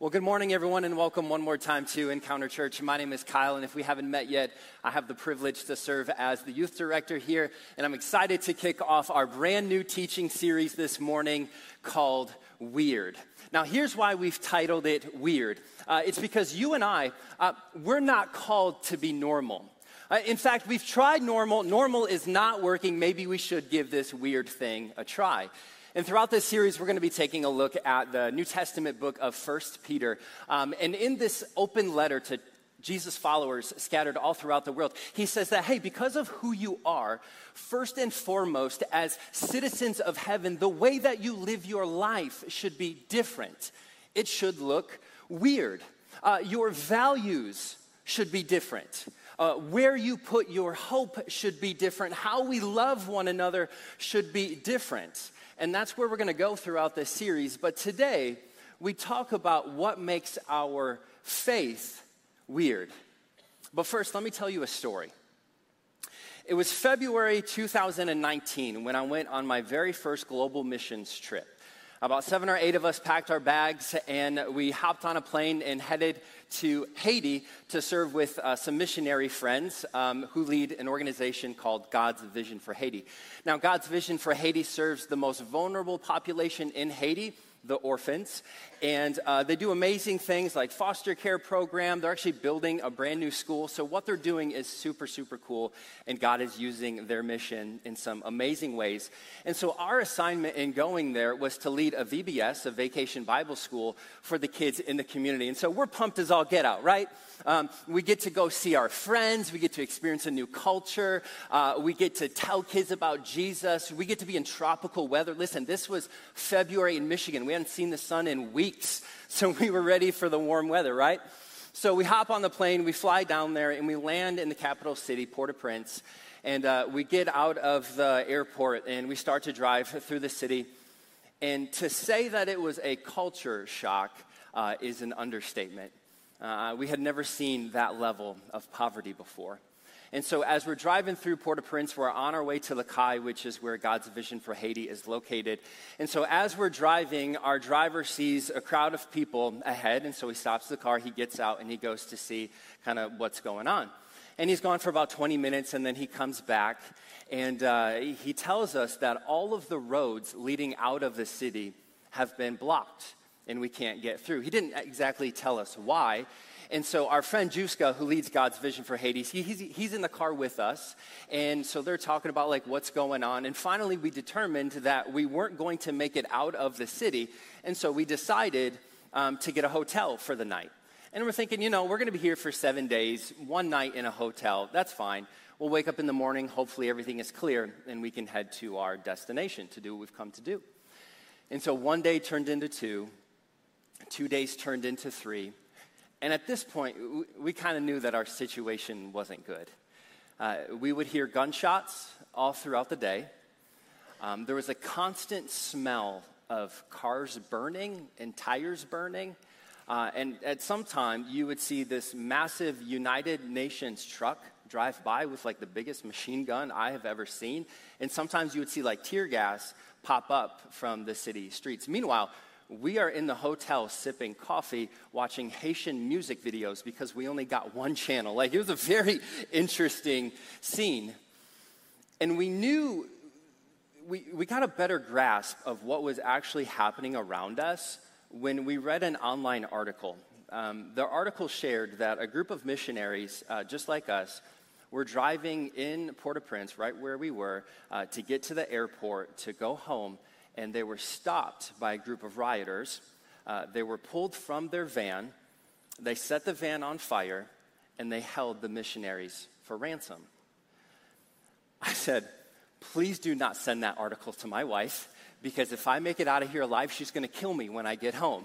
Well, good morning, everyone, and welcome one more time to Encounter Church. My name is Kyle, and if we haven't met yet, I have the privilege to serve as the youth director here, and I'm excited to kick off our brand new teaching series this morning called Weird. Now, here's why we've titled it Weird uh, it's because you and I, uh, we're not called to be normal. Uh, in fact, we've tried normal. Normal is not working. Maybe we should give this weird thing a try. And throughout this series, we're going to be taking a look at the New Testament book of First Peter. Um, and in this open letter to Jesus' followers scattered all throughout the world, he says that, hey, because of who you are, first and foremost, as citizens of heaven, the way that you live your life should be different. It should look weird. Uh, your values should be different. Uh, where you put your hope should be different. How we love one another should be different. And that's where we're going to go throughout this series. But today, we talk about what makes our faith weird. But first, let me tell you a story. It was February 2019 when I went on my very first global missions trip. About seven or eight of us packed our bags and we hopped on a plane and headed to Haiti to serve with uh, some missionary friends um, who lead an organization called God's Vision for Haiti. Now, God's Vision for Haiti serves the most vulnerable population in Haiti the orphans. And uh, they do amazing things like foster care program. They're actually building a brand new school. So what they're doing is super, super cool. And God is using their mission in some amazing ways. And so our assignment in going there was to lead a VBS, a vacation Bible school, for the kids in the community. And so we're pumped as all get out, right? Um, we get to go see our friends. We get to experience a new culture. Uh, we get to tell kids about Jesus. We get to be in tropical weather. Listen, this was February in Michigan. We hadn't seen the sun in weeks, so we were ready for the warm weather, right? So we hop on the plane, we fly down there, and we land in the capital city, Port au Prince. And uh, we get out of the airport and we start to drive through the city. And to say that it was a culture shock uh, is an understatement. Uh, we had never seen that level of poverty before. And so, as we're driving through Port au Prince, we're on our way to Cayes, which is where God's Vision for Haiti is located. And so, as we're driving, our driver sees a crowd of people ahead. And so, he stops the car, he gets out, and he goes to see kind of what's going on. And he's gone for about 20 minutes, and then he comes back, and uh, he tells us that all of the roads leading out of the city have been blocked and we can't get through. He didn't exactly tell us why. And so our friend Juska, who leads God's Vision for Haiti, he, he's, he's in the car with us. And so they're talking about like what's going on. And finally, we determined that we weren't going to make it out of the city. And so we decided um, to get a hotel for the night. And we're thinking, you know, we're going to be here for seven days, one night in a hotel. That's fine. We'll wake up in the morning. Hopefully, everything is clear, and we can head to our destination to do what we've come to do. And so one day turned into two, Two days turned into three. And at this point, we, kind of knew that our situation wasn't good. Uh, we would hear gunshots all throughout the day. Um, there was a constant smell of cars burning and tires burning. Uh, and at some time, you would see this massive United Nations truck drive by with like the biggest machine gun I have ever seen. And sometimes you would see like tear gas pop up from the city streets. Meanwhile, we are in the hotel sipping coffee, watching Haitian music videos because we only got one channel. Like, it was a very interesting scene. And we knew, we, we got a better grasp of what was actually happening around us when we read an online article. Um, the article shared that a group of missionaries, uh, just like us, were driving in Port au Prince, right where we were, uh, to get to the airport to go home and they were stopped by a group of rioters. Uh, they were pulled from their van, they set the van on fire, and they held the missionaries for ransom. I said, Please do not send that article to my wife because if I make it out of here alive, she's going to kill me when I get home.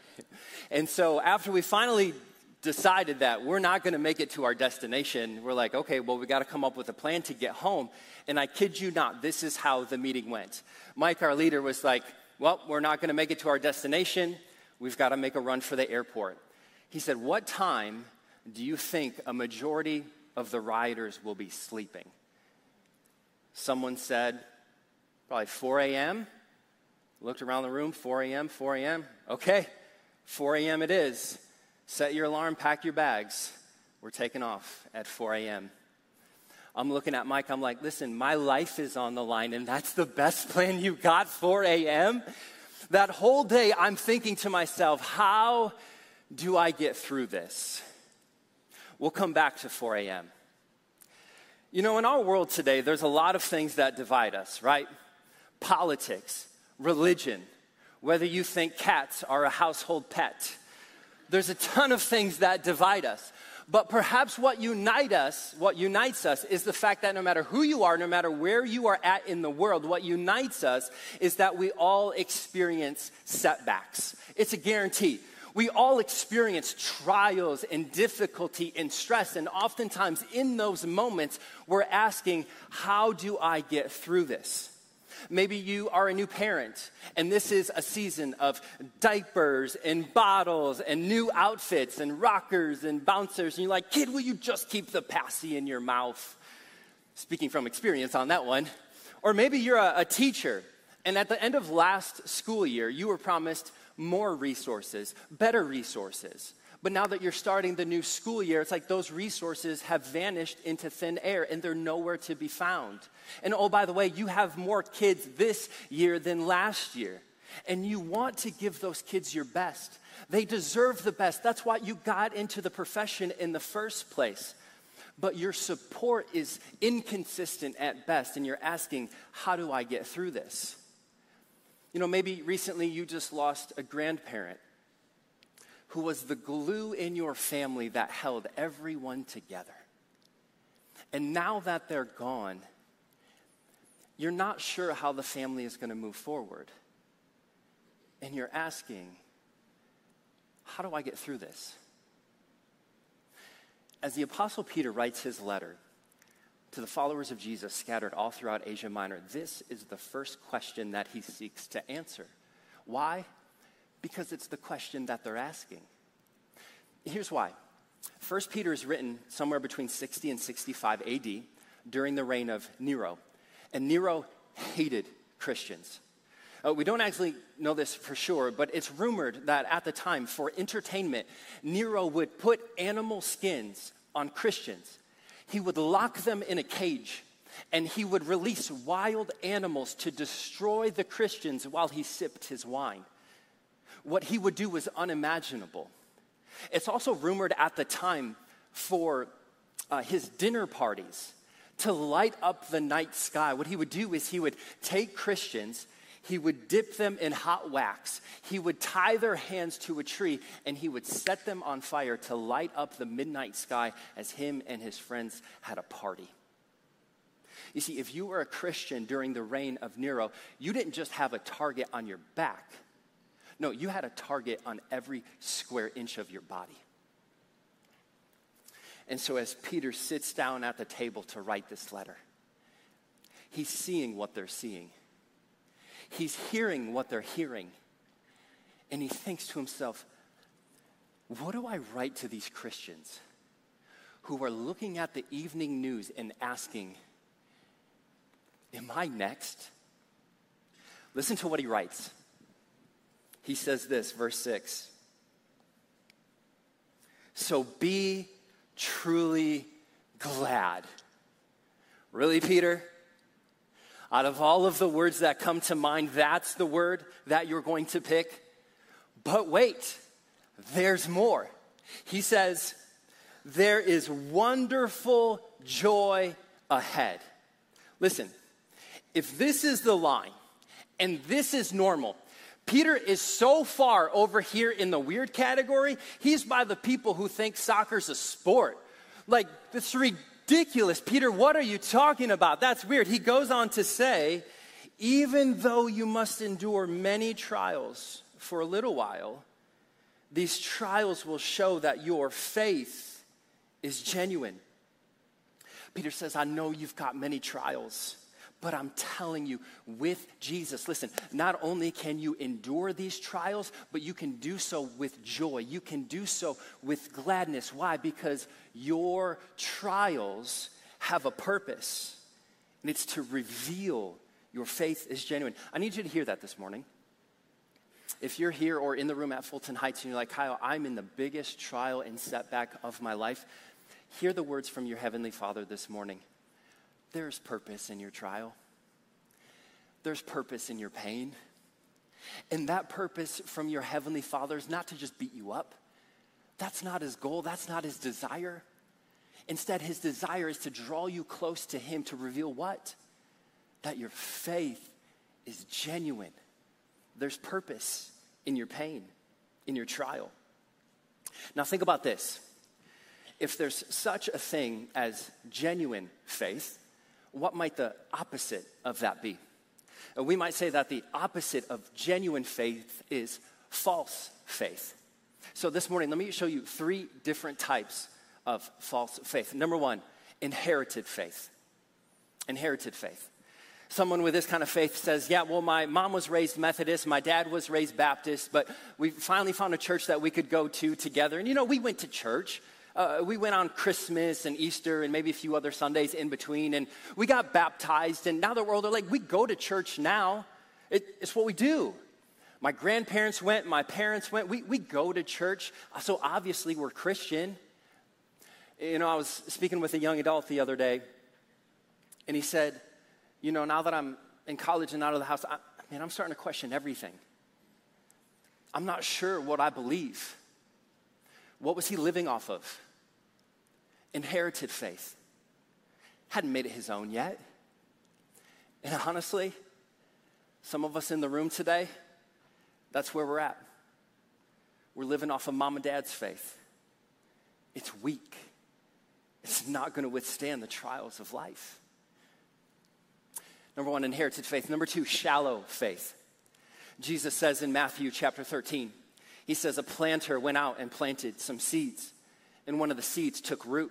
and so after we finally decided that we're not going to make it to our destination, we're like, okay, well, we got to come up with a plan to get home. And I kid you not, this is how the meeting went. Mike, our leader, was like, well, we're not going to make it to our destination. We've got to make a run for the airport. He said, what time do you think a majority of the rioters will be sleeping? Someone said, probably 4 a.m. Looked around the room, 4 a.m., 4 a.m. Okay, 4 a.m. it is. Set your alarm, pack your bags. We're taking off at 4 a.m. I'm looking at Mike, I'm like, listen, my life is on the line, and that's the best plan you got, 4 a.m.? That whole day, I'm thinking to myself, how do I get through this? We'll come back to 4 a.m. You know, in our world today, there's a lot of things that divide us, right? Politics, religion, whether you think cats are a household pet. There's a ton of things that divide us. But perhaps what unite us, what unites us is the fact that no matter who you are, no matter where you are at in the world, what unites us is that we all experience setbacks. It's a guarantee. We all experience trials and difficulty and stress, and oftentimes in those moments, we're asking, How do I get through this? Maybe you are a new parent, and this is a season of diapers and bottles and new outfits and rockers and bouncers. And you're like, kid, will you just keep the passy in your mouth? Speaking from experience on that one. Or maybe you're a, a teacher, and at the end of last school year, you were promised more resources, better resources. But now that you're starting the new school year, it's like those resources have vanished into thin air and they're nowhere to be found. And oh, by the way, you have more kids this year than last year. And you want to give those kids your best. They deserve the best. That's why you got into the profession in the first place. But your support is inconsistent at best, and you're asking, How do I get through this? You know, maybe recently you just lost a grandparent who was the glue in your family that held everyone together. And now that they're gone, you're not sure how the family is going to move forward. And you're asking, how do I get through this? As the Apostle Peter writes his letter to the followers of Jesus scattered all throughout Asia Minor, this is the first question that he seeks to answer. Why? Because it's the question that they're asking. Here's why. First Peter is written somewhere between 60 and 65 AD during the reign of Nero. And Nero hated Christians. Uh, we don't actually know this for sure, but it's rumored that at the time, for entertainment, Nero would put animal skins on Christians. He would lock them in a cage and he would release wild animals to destroy the Christians while he sipped his wine what he would do was unimaginable. It's also rumored at the time for uh, his dinner parties to light up the night sky. What he would do is he would take Christians, he would dip them in hot wax, he would tie their hands to a tree, and he would set them on fire to light up the midnight sky as him and his friends had a party. You see, if you were a Christian during the reign of Nero, you didn't just have a target on your back no, you had a target on every square inch of your body. And so, as Peter sits down at the table to write this letter, he's seeing what they're seeing, he's hearing what they're hearing, and he thinks to himself, What do I write to these Christians who are looking at the evening news and asking, Am I next? Listen to what he writes he says this, verse 6. So be truly glad. Really, Peter? Out of all of the words that come to mind, that's the word that you're going to pick. But wait, there's more. He says, There is wonderful joy ahead. Listen, if this is the line and this is normal, Peter is so far over here in the weird category, he's by the people who think soccer's a sport. Like, it's ridiculous. Peter, what are you talking about? That's weird. He goes on to say, even though you must endure many trials for a little while, these trials will show that your faith is genuine. Peter says, I know you've got many trials. But I'm telling you, with Jesus, listen, not only can you endure these trials, but you can do so with joy. You can do so with gladness. Why? Because your trials have a purpose, and it's to reveal your faith is genuine. I need you to hear that this morning. If you're here or in the room at Fulton Heights and you're like, Kyle, I'm in the biggest trial and setback of my life, hear the words from your Heavenly Father this morning. There's purpose in your trial, there's purpose in your pain. And that purpose from your Heavenly Father is not to just beat you up. That's not his goal, that's not his desire. Instead, his desire is to draw you close to him to reveal what? That your faith is genuine. There's purpose in your pain, in your trial. Now, think about this. If there's such a thing as genuine faith, what might the opposite of that be? Uh, we might say that the opposite of genuine faith is false faith. So, this morning, let me show you three different types of false faith. Number one, inherited faith. Inherited faith. Someone with this kind of faith says, Yeah, well, my mom was raised Methodist, my dad was raised Baptist, but we finally found a church that we could go to together. And you know, we went to church. Uh, we went on Christmas and Easter and maybe a few other Sundays in between, and we got baptized. And now that we're older, like, we go to church now. It, it's what we do. My grandparents went, my parents went. We, we go to church, so obviously we're Christian. You know, I was speaking with a young adult the other day, and he said, You know, now that I'm in college and out of the house, I, man, I'm starting to question everything. I'm not sure what I believe. What was he living off of? Inherited faith. Hadn't made it his own yet. And honestly, some of us in the room today, that's where we're at. We're living off of mom and dad's faith. It's weak, it's not going to withstand the trials of life. Number one, inherited faith. Number two, shallow faith. Jesus says in Matthew chapter 13, he says, A planter went out and planted some seeds, and one of the seeds took root,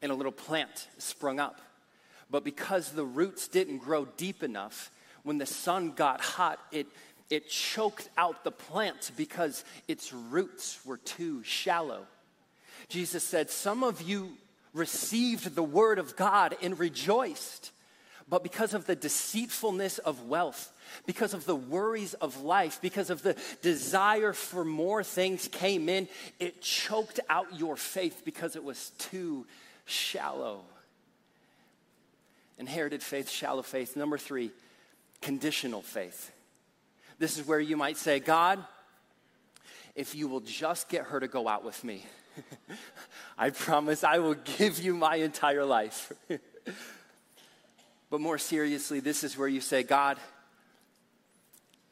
and a little plant sprung up. But because the roots didn't grow deep enough, when the sun got hot, it it choked out the plant because its roots were too shallow. Jesus said, Some of you received the word of God and rejoiced, but because of the deceitfulness of wealth, because of the worries of life, because of the desire for more things came in, it choked out your faith because it was too shallow. Inherited faith, shallow faith. Number three, conditional faith. This is where you might say, God, if you will just get her to go out with me, I promise I will give you my entire life. but more seriously, this is where you say, God,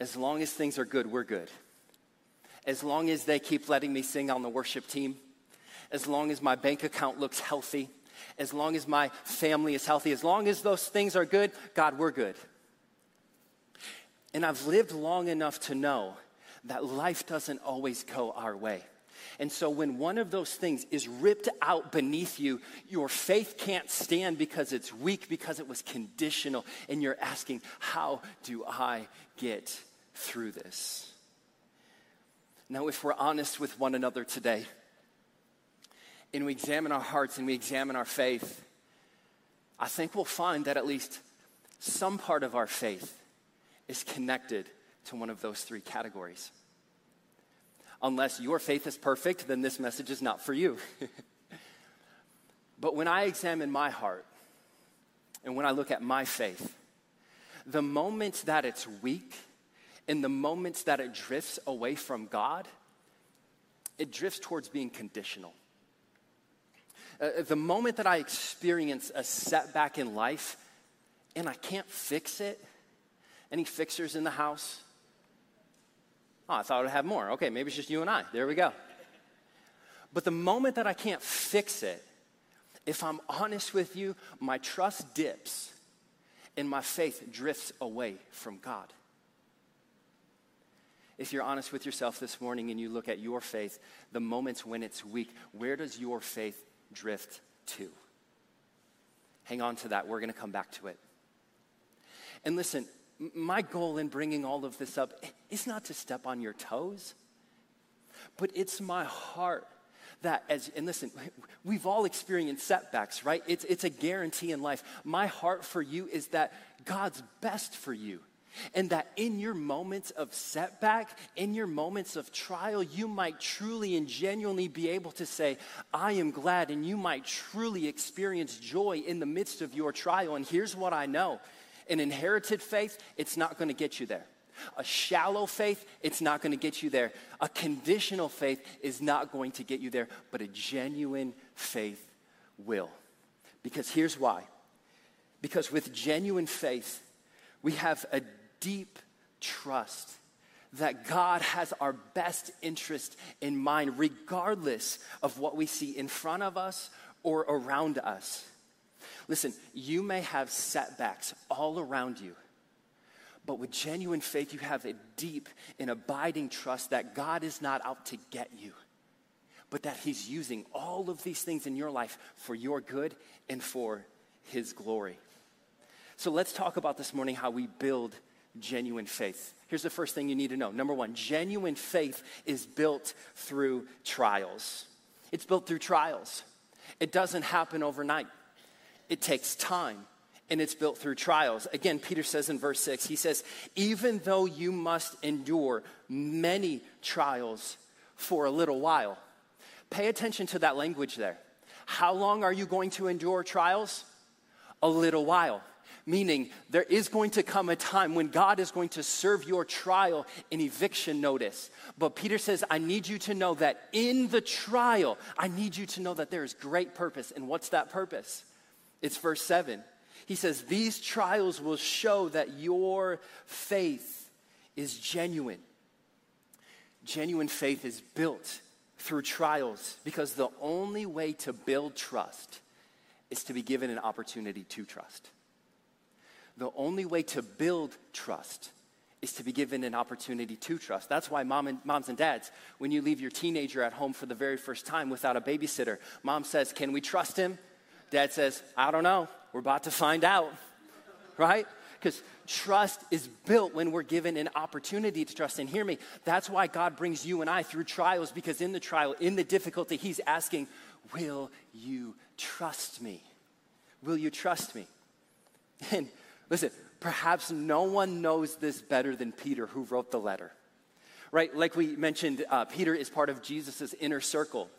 as long as things are good, we're good. As long as they keep letting me sing on the worship team, as long as my bank account looks healthy, as long as my family is healthy, as long as those things are good, God, we're good. And I've lived long enough to know that life doesn't always go our way. And so, when one of those things is ripped out beneath you, your faith can't stand because it's weak, because it was conditional. And you're asking, How do I get through this? Now, if we're honest with one another today, and we examine our hearts and we examine our faith, I think we'll find that at least some part of our faith is connected to one of those three categories. Unless your faith is perfect, then this message is not for you. but when I examine my heart and when I look at my faith, the moments that it's weak and the moments that it drifts away from God, it drifts towards being conditional. Uh, the moment that I experience a setback in life and I can't fix it, any fixers in the house? Oh, I thought I'd have more. Okay, maybe it's just you and I. There we go. But the moment that I can't fix it, if I'm honest with you, my trust dips and my faith drifts away from God. If you're honest with yourself this morning and you look at your faith, the moments when it's weak, where does your faith drift to? Hang on to that. We're going to come back to it. And listen, my goal in bringing all of this up is not to step on your toes, but it's my heart that as and listen we've all experienced setbacks right it's, it's a guarantee in life my heart for you is that god's best for you And that in your moments of setback, in your moments of trial, you might truly and genuinely be able to say, I am glad. And you might truly experience joy in the midst of your trial. And here's what I know an inherited faith, it's not going to get you there. A shallow faith, it's not going to get you there. A conditional faith is not going to get you there, but a genuine faith will. Because here's why. Because with genuine faith, we have a deep trust that God has our best interest in mind, regardless of what we see in front of us or around us. Listen, you may have setbacks all around you, but with genuine faith, you have a deep and abiding trust that God is not out to get you, but that He's using all of these things in your life for your good and for His glory. So let's talk about this morning how we build genuine faith. Here's the first thing you need to know. Number one, genuine faith is built through trials. It's built through trials. It doesn't happen overnight, it takes time and it's built through trials. Again, Peter says in verse 6, he says, Even though you must endure many trials for a little while. Pay attention to that language there. How long are you going to endure trials? A little while. Meaning, there is going to come a time when God is going to serve your trial an eviction notice. But Peter says, I need you to know that in the trial, I need you to know that there is great purpose. And what's that purpose? It's verse 7. He says, These trials will show that your faith is genuine. Genuine faith is built through trials because the only way to build trust is to be given an opportunity to trust. The only way to build trust is to be given an opportunity to trust. That's why mom and, moms and dads, when you leave your teenager at home for the very first time without a babysitter, mom says, Can we trust him? Dad says, I don't know. We're about to find out, right? Because trust is built when we're given an opportunity to trust. And hear me, that's why God brings you and I through trials, because in the trial, in the difficulty, He's asking, Will you trust me? Will you trust me? And listen, perhaps no one knows this better than Peter, who wrote the letter. Right? Like we mentioned, uh, Peter is part of Jesus' inner circle.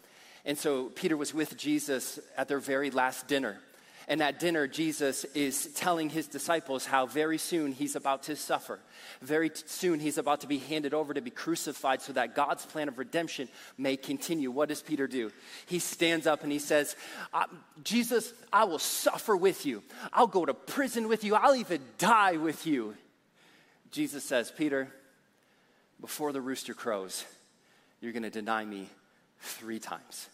And so Peter was with Jesus at their very last dinner. And at dinner, Jesus is telling his disciples how very soon he's about to suffer. Very soon he's about to be handed over to be crucified so that God's plan of redemption may continue. What does Peter do? He stands up and he says, Jesus, I will suffer with you. I'll go to prison with you. I'll even die with you. Jesus says, Peter, before the rooster crows, you're going to deny me three times.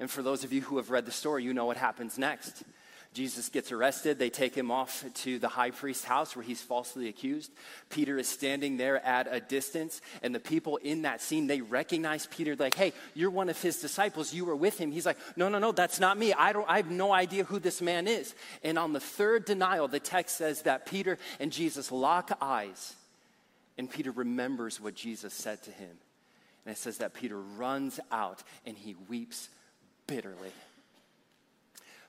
And for those of you who have read the story, you know what happens next. Jesus gets arrested. They take him off to the high priest's house where he's falsely accused. Peter is standing there at a distance, and the people in that scene, they recognize Peter, like, hey, you're one of his disciples. You were with him. He's like, no, no, no, that's not me. I, don't, I have no idea who this man is. And on the third denial, the text says that Peter and Jesus lock eyes, and Peter remembers what Jesus said to him. And it says that Peter runs out and he weeps bitterly.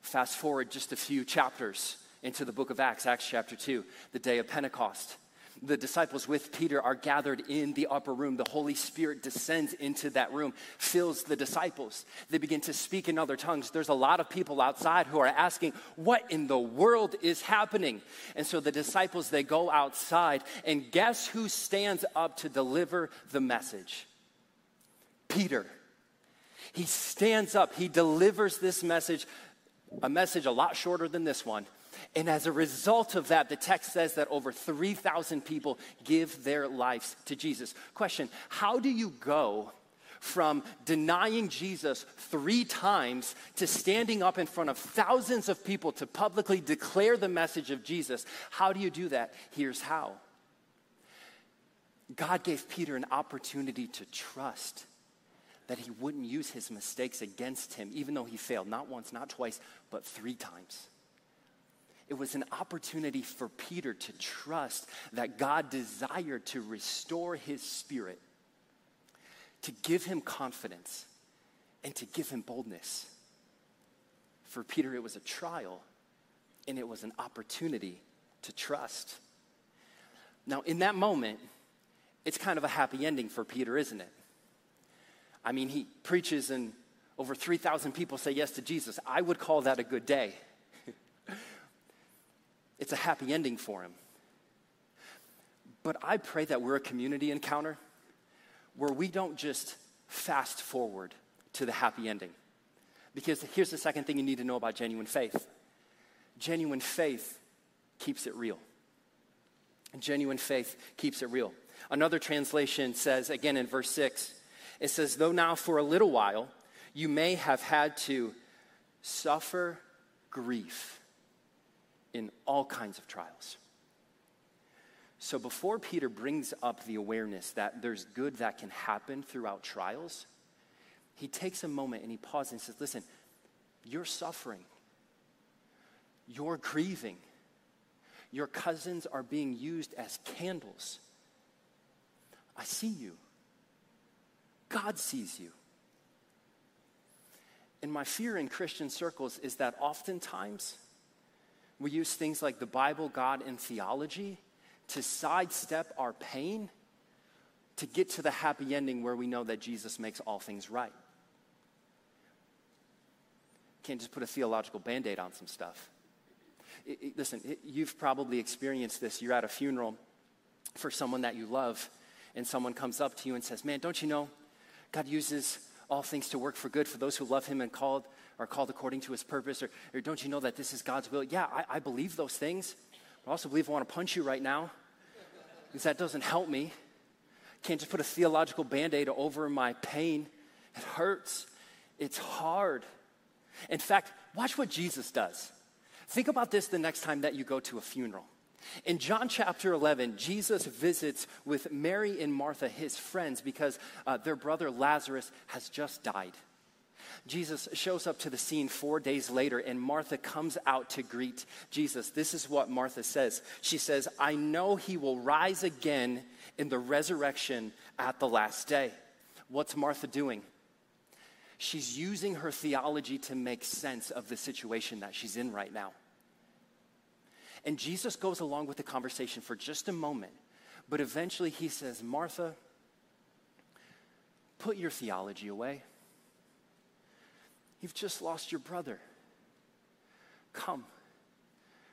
Fast forward just a few chapters into the book of Acts, Acts chapter 2, the day of Pentecost. The disciples with Peter are gathered in the upper room. The Holy Spirit descends into that room, fills the disciples. They begin to speak in other tongues. There's a lot of people outside who are asking, What in the world is happening? And so the disciples, they go outside, and guess who stands up to deliver the message? Peter. He stands up, he delivers this message, a message a lot shorter than this one. And as a result of that, the text says that over 3,000 people give their lives to Jesus. Question How do you go from denying Jesus three times to standing up in front of thousands of people to publicly declare the message of Jesus? How do you do that? Here's how God gave Peter an opportunity to trust that he wouldn't use his mistakes against him, even though he failed, not once, not twice, but three times. It was an opportunity for Peter to trust that God desired to restore his spirit, to give him confidence, and to give him boldness. For Peter, it was a trial, and it was an opportunity to trust. Now, in that moment, it's kind of a happy ending for Peter, isn't it? I mean, he preaches and over 3,000 people say yes to Jesus. I would call that a good day. it's a happy ending for him. But I pray that we're a community encounter where we don't just fast forward to the happy ending. Because here's the second thing you need to know about genuine faith genuine faith keeps it real. Genuine faith keeps it real. Another translation says, again in verse 6, it says, Though now for a little while you may have had to suffer grief in all kinds of trials. So before Peter brings up the awareness that there's good that can happen throughout trials, he takes a moment and he pauses and says, Listen, you're suffering, you're grieving, your cousins are being used as candles. I see you. God sees you. And my fear in Christian circles is that oftentimes we use things like the Bible, God, and theology to sidestep our pain to get to the happy ending where we know that Jesus makes all things right. Can't just put a theological band aid on some stuff. It, it, listen, it, you've probably experienced this. You're at a funeral for someone that you love, and someone comes up to you and says, Man, don't you know God uses all things to work for good for those who love him and called are called according to his purpose? Or, or don't you know that this is God's will? Yeah, I, I believe those things. I also believe I want to punch you right now because that doesn't help me. Can't just put a theological band aid over my pain. It hurts. It's hard. In fact, watch what Jesus does. Think about this the next time that you go to a funeral. In John chapter 11, Jesus visits with Mary and Martha, his friends, because uh, their brother Lazarus has just died. Jesus shows up to the scene four days later, and Martha comes out to greet Jesus. This is what Martha says. She says, I know he will rise again in the resurrection at the last day. What's Martha doing? She's using her theology to make sense of the situation that she's in right now. And Jesus goes along with the conversation for just a moment, but eventually he says, Martha, put your theology away. You've just lost your brother. Come,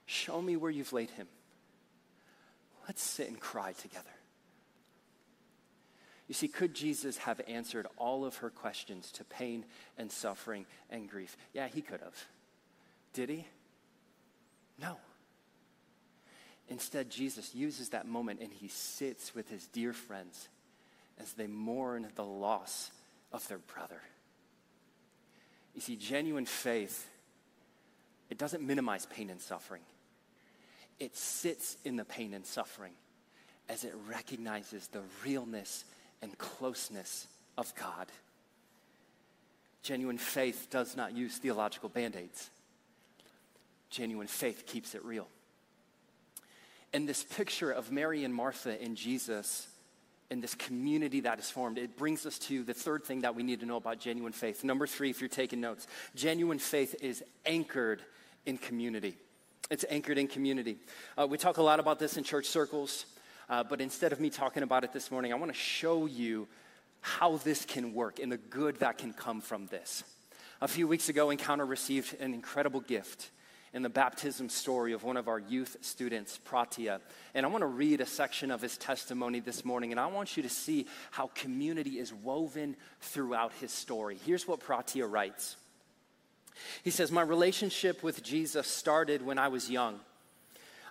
show me where you've laid him. Let's sit and cry together. You see, could Jesus have answered all of her questions to pain and suffering and grief? Yeah, he could have. Did he? No. Instead, Jesus uses that moment and he sits with his dear friends as they mourn the loss of their brother. You see, genuine faith, it doesn't minimize pain and suffering, it sits in the pain and suffering as it recognizes the realness and closeness of God. Genuine faith does not use theological band aids. Genuine faith keeps it real. And this picture of Mary and Martha and Jesus and this community that is formed, it brings us to the third thing that we need to know about genuine faith. Number three, if you're taking notes, genuine faith is anchored in community. It's anchored in community. Uh, we talk a lot about this in church circles, uh, but instead of me talking about it this morning, I want to show you how this can work and the good that can come from this. A few weeks ago, Encounter received an incredible gift in the baptism story of one of our youth students, Pratia. And I want to read a section of his testimony this morning, and I want you to see how community is woven throughout his story. Here's what Pratia writes He says, My relationship with Jesus started when I was young.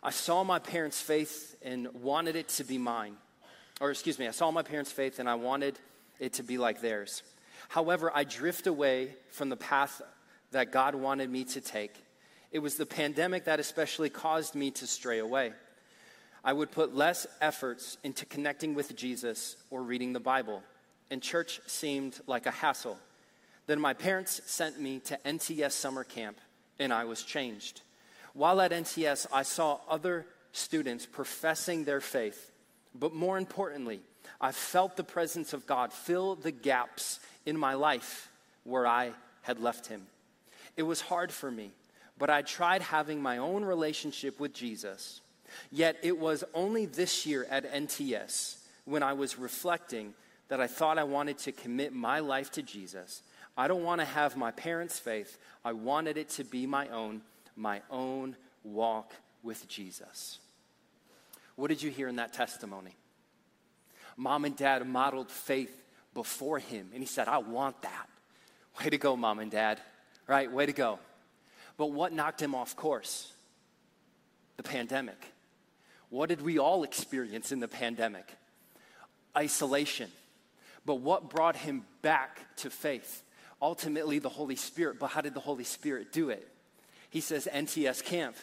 I saw my parents' faith and wanted it to be mine. Or, excuse me, I saw my parents' faith and I wanted it to be like theirs. However, I drift away from the path that God wanted me to take it was the pandemic that especially caused me to stray away. I would put less efforts into connecting with Jesus or reading the Bible, and church seemed like a hassle. Then my parents sent me to NTS summer camp, and I was changed. While at NTS, I saw other students professing their faith, but more importantly, I felt the presence of God fill the gaps in my life where I had left Him. It was hard for me but I tried having my own relationship with Jesus. Yet it was only this year at NTS when I was reflecting that I thought I wanted to commit my life to Jesus. I don't want to have my parents' faith. I wanted it to be my own, my own walk with Jesus. What did you hear in that testimony? Mom and dad modeled faith before him, and he said, I want that. Way to go, mom and dad. Right? Way to go. But what knocked him off course? The pandemic. What did we all experience in the pandemic? Isolation. But what brought him back to faith? Ultimately, the Holy Spirit. But how did the Holy Spirit do it? He says, NTS camp.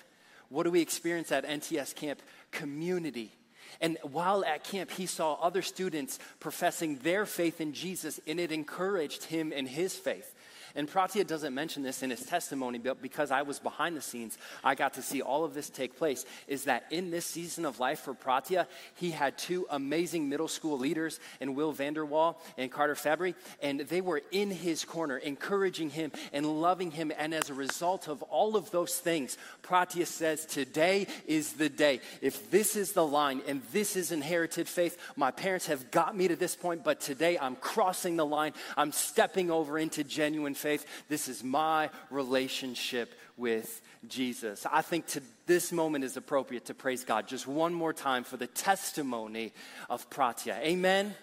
What do we experience at NTS camp? Community. And while at camp, he saw other students professing their faith in Jesus, and it encouraged him in his faith. And Pratya doesn't mention this in his testimony, but because I was behind the scenes, I got to see all of this take place. Is that in this season of life for Pratya, he had two amazing middle school leaders, and Will Vanderwall and Carter Fabry, and they were in his corner, encouraging him and loving him. And as a result of all of those things, Pratya says, Today is the day. If this is the line and this is inherited faith, my parents have got me to this point, but today I'm crossing the line. I'm stepping over into genuine faith faith. This is my relationship with Jesus. I think to this moment is appropriate to praise God just one more time for the testimony of Pratya. Amen.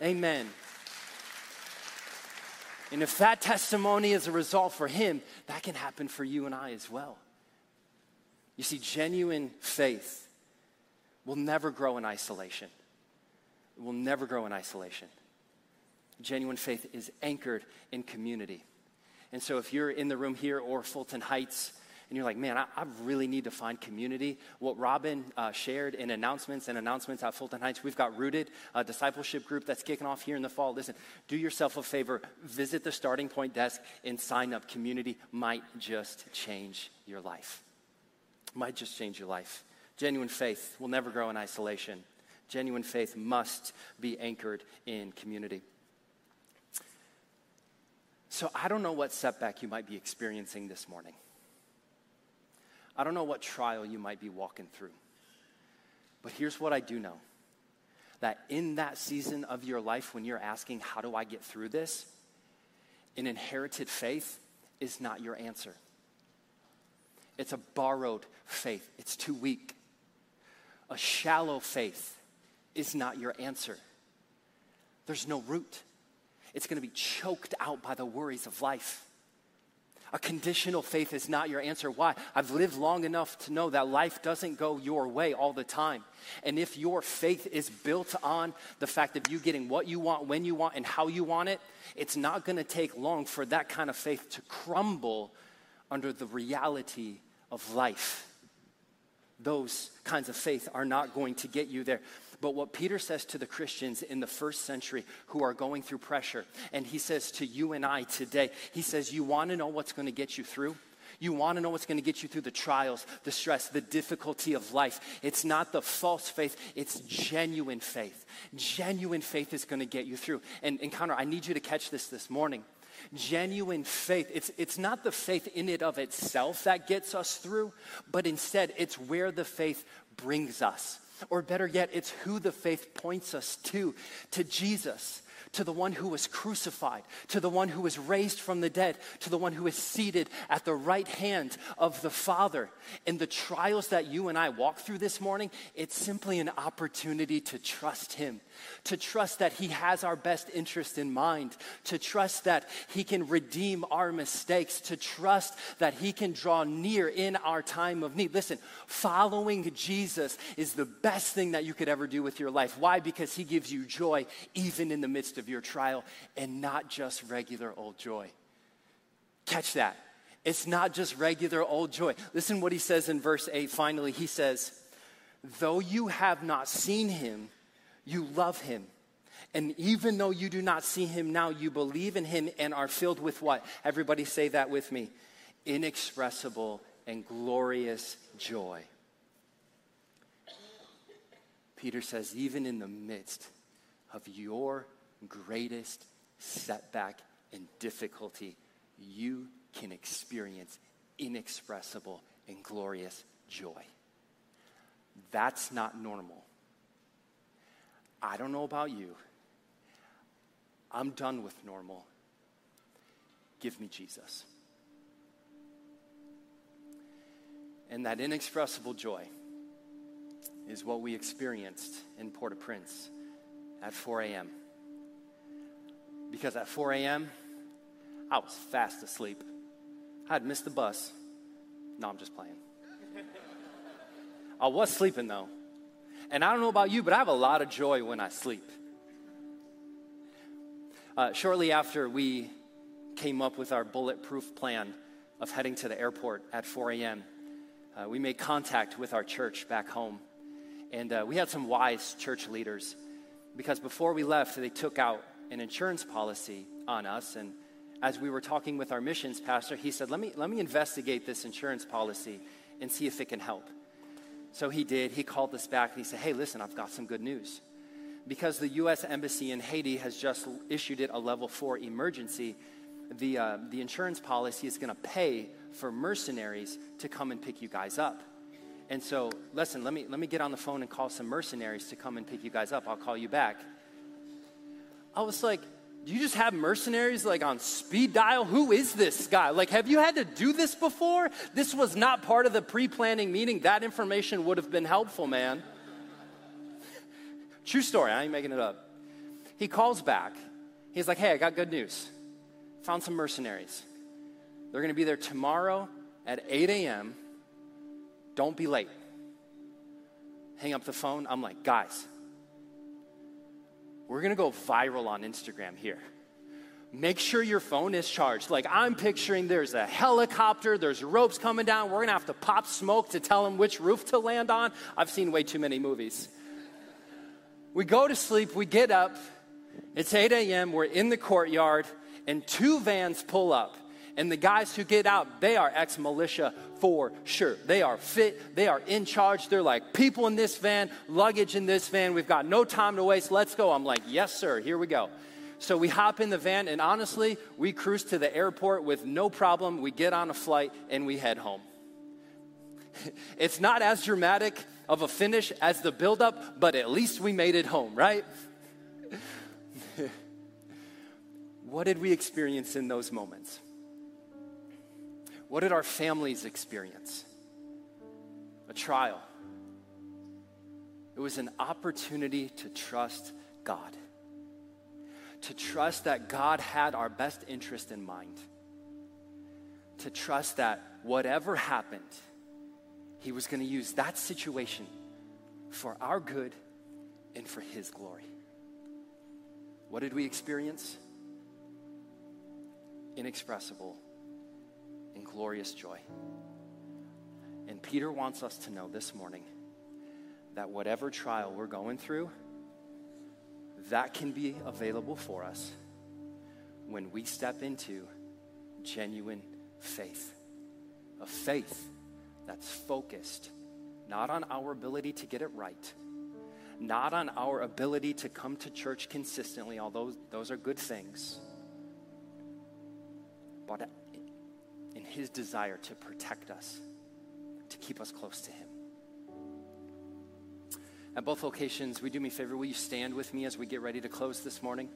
Amen. Amen. And if that testimony is a result for him, that can happen for you and I as well. You see, genuine faith will never grow in isolation. It will never grow in isolation. Genuine faith is anchored in community. And so if you're in the room here or Fulton Heights, and you're like, man, I, I really need to find community. What Robin uh, shared in announcements and announcements at Fulton Heights, we've got Rooted, a discipleship group that's kicking off here in the fall. Listen, do yourself a favor, visit the starting point desk and sign up. Community might just change your life. Might just change your life. Genuine faith will never grow in isolation. Genuine faith must be anchored in community. So I don't know what setback you might be experiencing this morning. I don't know what trial you might be walking through. But here's what I do know that in that season of your life when you're asking, How do I get through this? An inherited faith is not your answer. It's a borrowed faith, it's too weak. A shallow faith is not your answer. There's no root it's going to be choked out by the worries of life. A conditional faith is not your answer. Why? I've lived long enough to know that life doesn't go your way all the time. And if your faith is built on the fact of you getting what you want, when you want, and how you want it, it's not going to take long for that kind of faith to crumble under the reality of life. Those kinds of faith are not going to get you there. But what Peter says to the Christians in the first century who are going through pressure, and he says to you and I today, he says, You want to know what's going to get you through? You want to know what's going to get you through the trials, the stress, the difficulty of life. It's not the false faith, it's genuine faith. Genuine faith is going to get you through. And, and Connor, I need you to catch this this morning. Genuine faith, it's, it's not the faith in it of itself that gets us through, but instead it's where the faith brings us. Or better yet, it's who the faith points us to, to Jesus to the one who was crucified, to the one who was raised from the dead, to the one who is seated at the right hand of the Father. In the trials that you and I walk through this morning, it's simply an opportunity to trust Him, to trust that He has our best interest in mind, to trust that He can redeem our mistakes, to trust that He can draw near in our time of need. Listen, following Jesus is the best thing that you could ever do with your life. Why? Because He gives you joy even in the midst of your trial and not just regular old joy. Catch that. It's not just regular old joy. Listen what he says in verse 8 finally. He says, Though you have not seen him, you love him. And even though you do not see him now, you believe in him and are filled with what? Everybody say that with me inexpressible and glorious joy. Peter says, even in the midst of your greatest setback and difficulty, you can experience inexpressible and glorious joy. That's not normal. I don't know about you. I'm done with normal. Give me Jesus. And that inexpressible joy is what we experienced in Port au Prince at 4 a.m. Because at 4 a.m., I was fast asleep. I had missed the bus. No, I'm just playing. I was sleeping though. And I don't know about you, but I have a lot of joy when I sleep. Uh, shortly after we came up with our bulletproof plan of heading to the airport at 4 a.m., uh, we made contact with our church back home. And uh, we had some wise church leaders because before we left, they took out an insurance policy on us. And as we were talking with our missions pastor, he said, Let me, let me investigate this insurance policy and see if it can help. So he did. He called us back and he said, Hey, listen, I've got some good news because the U.S. Embassy in Haiti has just issued it a level four emergency, the, uh, the insurance policy is going to pay for mercenaries to come and pick you guys up. And so, listen, let me, let me get on the phone and call some mercenaries to come and pick you guys up. I'll call you back. I was like, do you just have mercenaries like on speed dial? Who is this guy? Like, have you had to do this before? This was not part of the pre planning meeting. That information would have been helpful, man. True story, I ain't making it up. He calls back. He's like, hey, I got good news. Found some mercenaries. They're going to be there tomorrow at 8 a.m. Don't be late. Hang up the phone. I'm like, guys, we're to go viral on Instagram here. Make sure your phone is charged. Like, I'm picturing there's a helicopter, there's ropes coming down. We're to have to pop smoke to tell them which roof to land on. I've seen way too many movies. We go to sleep, we get up, it's 8 a.m., we're in the courtyard, and two vans pull up. And the guys who get out, they are ex militia for sure. They are fit, they are in charge. They're like, people in this van, luggage in this van, we've got no time to waste, let's go. I'm like, yes, sir, here we go. So we hop in the van, and honestly, we cruise to the airport with no problem. We get on a flight and we head home. it's not as dramatic of a finish as the buildup, but at least we made it home, right? what did we experience in those moments? What did our families experience? A trial. It was an opportunity to trust God, to trust that God had our best interest in mind, to trust that whatever happened, he was going to use that situation for our good and for His glory. What did we experience? Inexpressible and glorious joy. And Peter wants us to know this morning that whatever trial we're going through, that can be available for us when we step into genuine faith. A faith that's focused not on our ability to get it right, not on our ability to come to church consistently, although those are good things, but His desire to protect us, to keep us close to Him. At both locations, we do me a favor. Will you stand with me as we get ready to close this morning?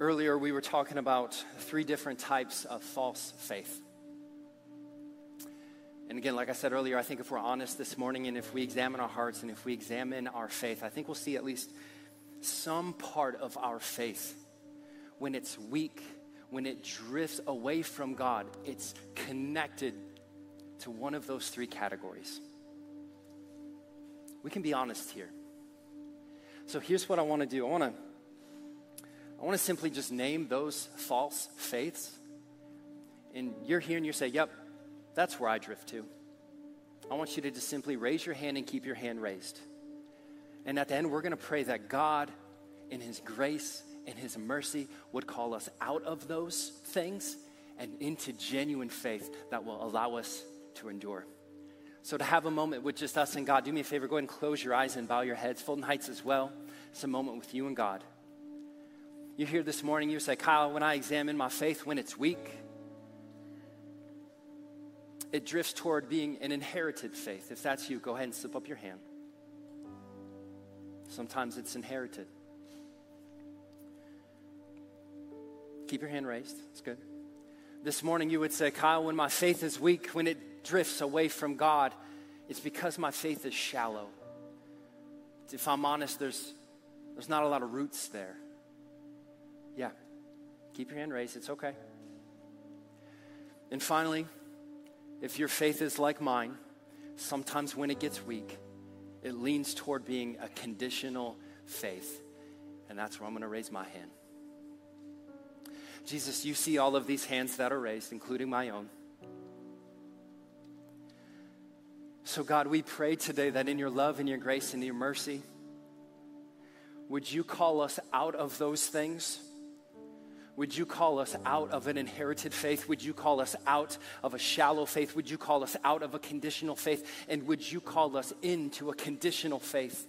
Earlier, we were talking about three different types of false faith. And again, like I said earlier, I think if we're honest this morning and if we examine our hearts and if we examine our faith, I think we'll see at least some part of our faith when it's weak, when it drifts away from God, it's connected to one of those three categories. We can be honest here. So here's what I want to do I want to I want to simply just name those false faiths. And you're here and you say, Yep, that's where I drift to. I want you to just simply raise your hand and keep your hand raised. And at the end, we're going to pray that God, in His grace and His mercy, would call us out of those things and into genuine faith that will allow us to endure. So, to have a moment with just us and God, do me a favor, go ahead and close your eyes and bow your heads. Fulton Heights as well. It's a moment with you and God. You're here this morning, you say, Kyle, when I examine my faith when it's weak, it drifts toward being an inherited faith. If that's you, go ahead and slip up your hand. Sometimes it's inherited. Keep your hand raised. It's good. This morning, you would say, Kyle, when my faith is weak, when it drifts away from God, it's because my faith is shallow. If I'm honest, there's, there's not a lot of roots there. Yeah, keep your hand raised. It's okay. And finally, if your faith is like mine, sometimes when it gets weak, it leans toward being a conditional faith. And that's where I'm going to raise my hand. Jesus, you see all of these hands that are raised, including my own. So, God, we pray today that in your love and your grace and your mercy, would you call us out of those things? Would you call us out of an inherited faith? Would you call us out of a shallow faith? Would you call us out of a conditional faith? And would you call us into a conditional faith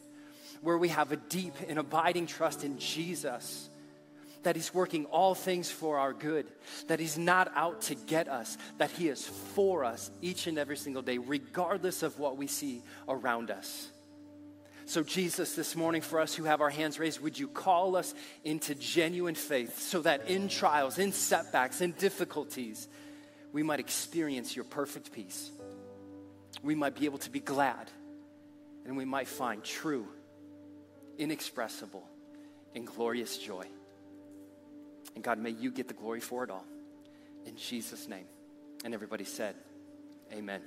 where we have a deep and abiding trust in Jesus? That he's working all things for our good, that he's not out to get us, that he is for us each and every single day, regardless of what we see around us. So, Jesus, this morning for us who have our hands raised, would you call us into genuine faith so that in trials, in setbacks, in difficulties, we might experience your perfect peace? We might be able to be glad and we might find true, inexpressible, and glorious joy. And God, may you get the glory for it all. In Jesus' name. And everybody said, Amen.